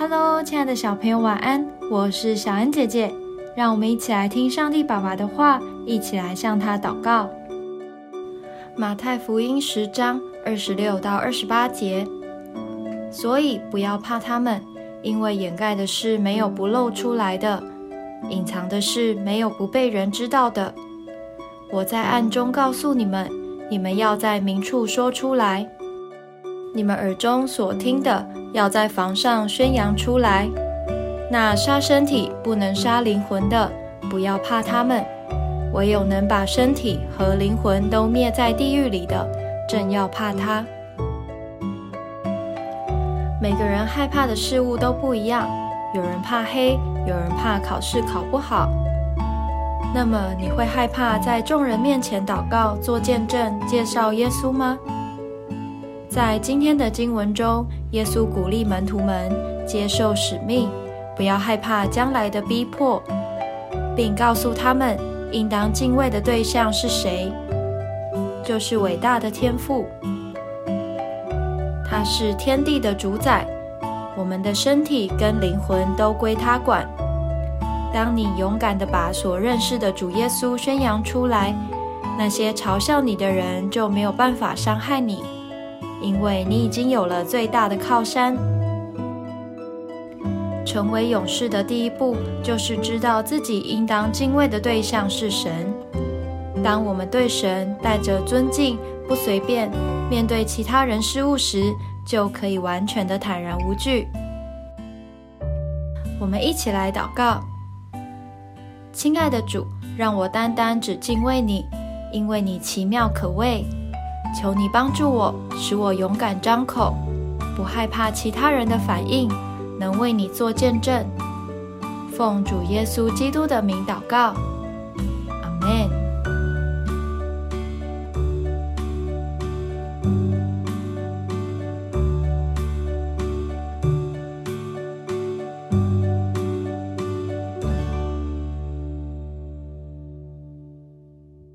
Hello，亲爱的小朋友，晚安！我是小恩姐姐，让我们一起来听上帝爸爸的话，一起来向他祷告。马太福音十章二十六到二十八节，所以不要怕他们，因为掩盖的事没有不露出来的，隐藏的事没有不被人知道的。我在暗中告诉你们，你们要在明处说出来。你们耳中所听的，要在房上宣扬出来。那杀身体不能杀灵魂的，不要怕他们；唯有能把身体和灵魂都灭在地狱里的，正要怕他。每个人害怕的事物都不一样，有人怕黑，有人怕考试考不好。那么，你会害怕在众人面前祷告、做见证、介绍耶稣吗？在今天的经文中，耶稣鼓励门徒们接受使命，不要害怕将来的逼迫，并告诉他们应当敬畏的对象是谁，就是伟大的天父。他是天地的主宰，我们的身体跟灵魂都归他管。当你勇敢地把所认识的主耶稣宣扬出来，那些嘲笑你的人就没有办法伤害你。因为你已经有了最大的靠山，成为勇士的第一步就是知道自己应当敬畏的对象是神。当我们对神带着尊敬，不随便面对其他人事物时，就可以完全的坦然无惧。我们一起来祷告：亲爱的主，让我单单只敬畏你，因为你奇妙可畏。求你帮助我，使我勇敢张口，不害怕其他人的反应，能为你做见证。奉主耶稣基督的名祷告，阿门。